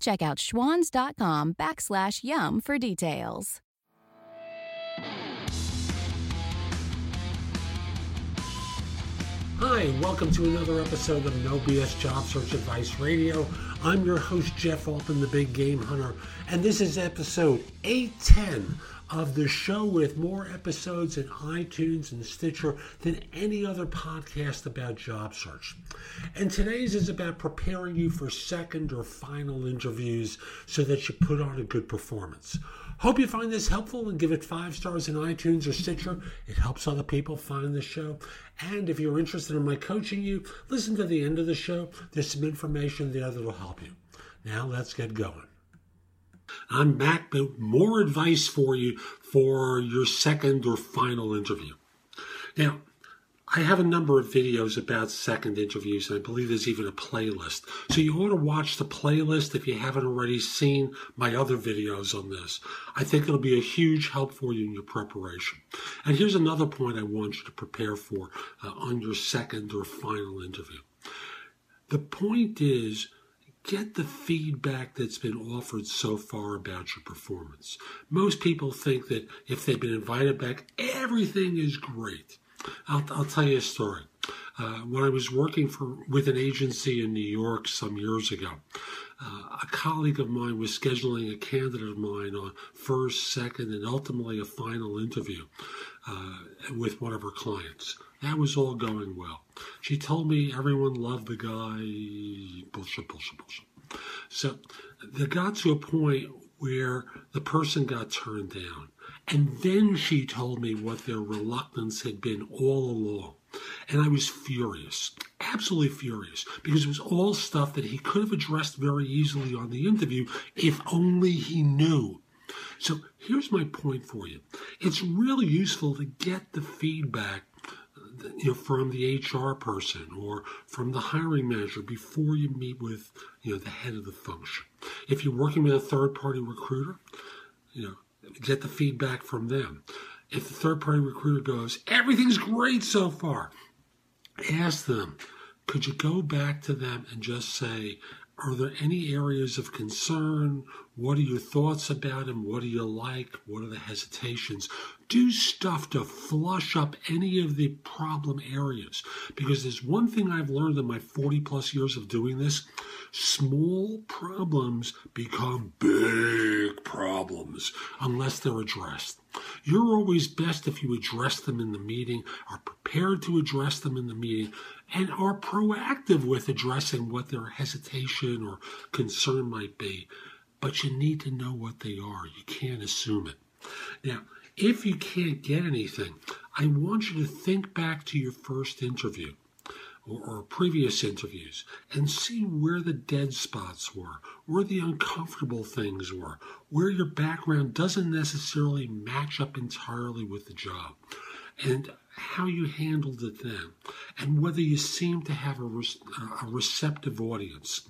Check out schwans.com backslash YUM for details. Hi, welcome to another episode of No BS Job Search Advice Radio. I'm your host, Jeff Altman, the Big Game Hunter, and this is episode 810 of the show with more episodes in iTunes and Stitcher than any other podcast about job search. And today's is about preparing you for second or final interviews so that you put on a good performance. Hope you find this helpful and give it five stars in iTunes or Stitcher. It helps other people find the show. And if you're interested in my coaching you, listen to the end of the show. There's some information there that'll help you. Now let's get going. I'm back with more advice for you for your second or final interview. Now, I have a number of videos about second interviews, and I believe there's even a playlist. So you ought to watch the playlist if you haven't already seen my other videos on this. I think it'll be a huge help for you in your preparation. And here's another point I want you to prepare for uh, on your second or final interview. The point is, get the feedback that's been offered so far about your performance. Most people think that if they've been invited back, everything is great. I'll, I'll tell you a story. Uh, when I was working for with an agency in New York some years ago, uh, a colleague of mine was scheduling a candidate of mine on first, second, and ultimately a final interview uh, with one of her clients. That was all going well. She told me everyone loved the guy. Bullshit, bullshit, bullshit. So they got to a point where the person got turned down. And then she told me what their reluctance had been all along. And I was furious, absolutely furious, because it was all stuff that he could have addressed very easily on the interview if only he knew. So here's my point for you. It's really useful to get the feedback you know, from the HR person or from the hiring manager before you meet with you know the head of the function. If you're working with a third party recruiter, you know, get the feedback from them. If the third party recruiter goes, everything's great so far, ask them, could you go back to them and just say, are there any areas of concern? What are your thoughts about him? What do you like? What are the hesitations? Do stuff to flush up any of the problem areas. Because there's one thing I've learned in my 40 plus years of doing this small problems become big problems unless they're addressed. You're always best if you address them in the meeting, are prepared to address them in the meeting, and are proactive with addressing what their hesitation or concern might be. But you need to know what they are. You can't assume it. Now, if you can't get anything, I want you to think back to your first interview or, or, previous interviews and see where the dead spots were, where the uncomfortable things were, where your background doesn't necessarily match up entirely with the job, and how you handled it then, and whether you seem to have a, uh, a receptive audience.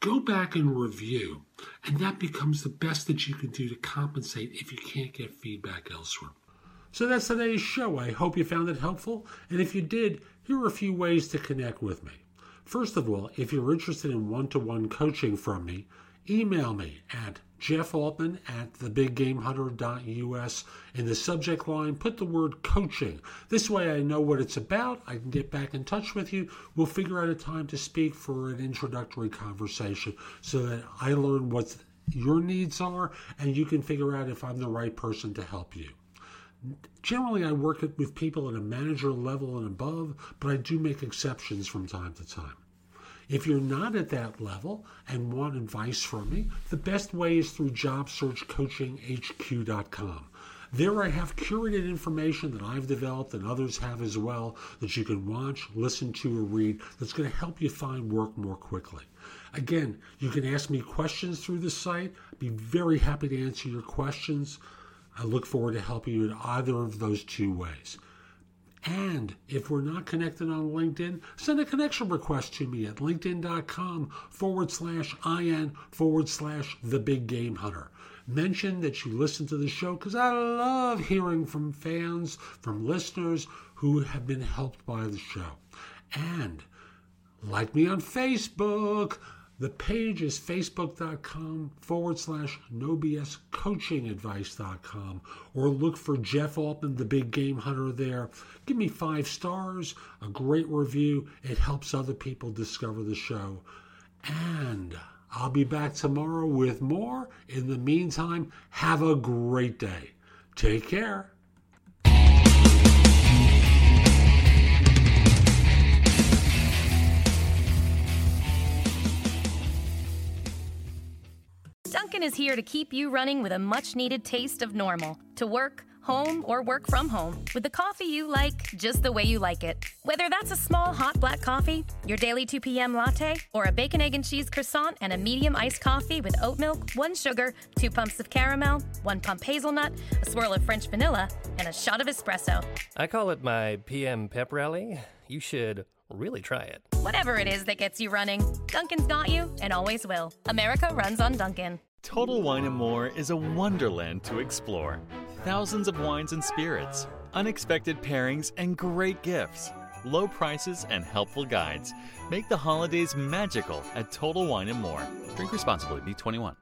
Go back and review, and that becomes the best that you can do to compensate if you can't get feedback elsewhere. So that's today's show. I hope you found it helpful. And if you did, here are a few ways to connect with me. First of all, if you're interested in one to one coaching from me, email me at jeffaltman at thebiggamehunter.us. In the subject line, put the word coaching. This way I know what it's about. I can get back in touch with you. We'll figure out a time to speak for an introductory conversation so that I learn what your needs are and you can figure out if I'm the right person to help you. Generally, I work with people at a manager level and above, but I do make exceptions from time to time. If you're not at that level and want advice from me, the best way is through jobsearchcoachinghq.com. There I have curated information that I've developed and others have as well that you can watch, listen to, or read that's going to help you find work more quickly. Again, you can ask me questions through the site. I'd be very happy to answer your questions. I look forward to helping you in either of those two ways. And if we're not connected on LinkedIn, send a connection request to me at linkedin.com forward slash IN forward slash the big game hunter. Mention that you listen to the show because I love hearing from fans, from listeners who have been helped by the show. And like me on Facebook. The page is facebook.com forward slash no BS coachingadvice.com or look for Jeff Altman, the big game hunter there. Give me five stars, a great review. It helps other people discover the show. And I'll be back tomorrow with more. In the meantime, have a great day. Take care. Dunkin' is here to keep you running with a much needed taste of normal. To work, home, or work from home with the coffee you like just the way you like it. Whether that's a small hot black coffee, your daily 2 p.m. latte, or a bacon, egg, and cheese croissant and a medium iced coffee with oat milk, one sugar, two pumps of caramel, one pump hazelnut, a swirl of French vanilla, and a shot of espresso. I call it my PM pep rally. You should really try it. Whatever it is that gets you running, Dunkin's got you and always will. America runs on Dunkin'. Total Wine and More is a wonderland to explore. Thousands of wines and spirits, unexpected pairings, and great gifts. Low prices and helpful guides make the holidays magical at Total Wine and More. Drink responsibly, be 21.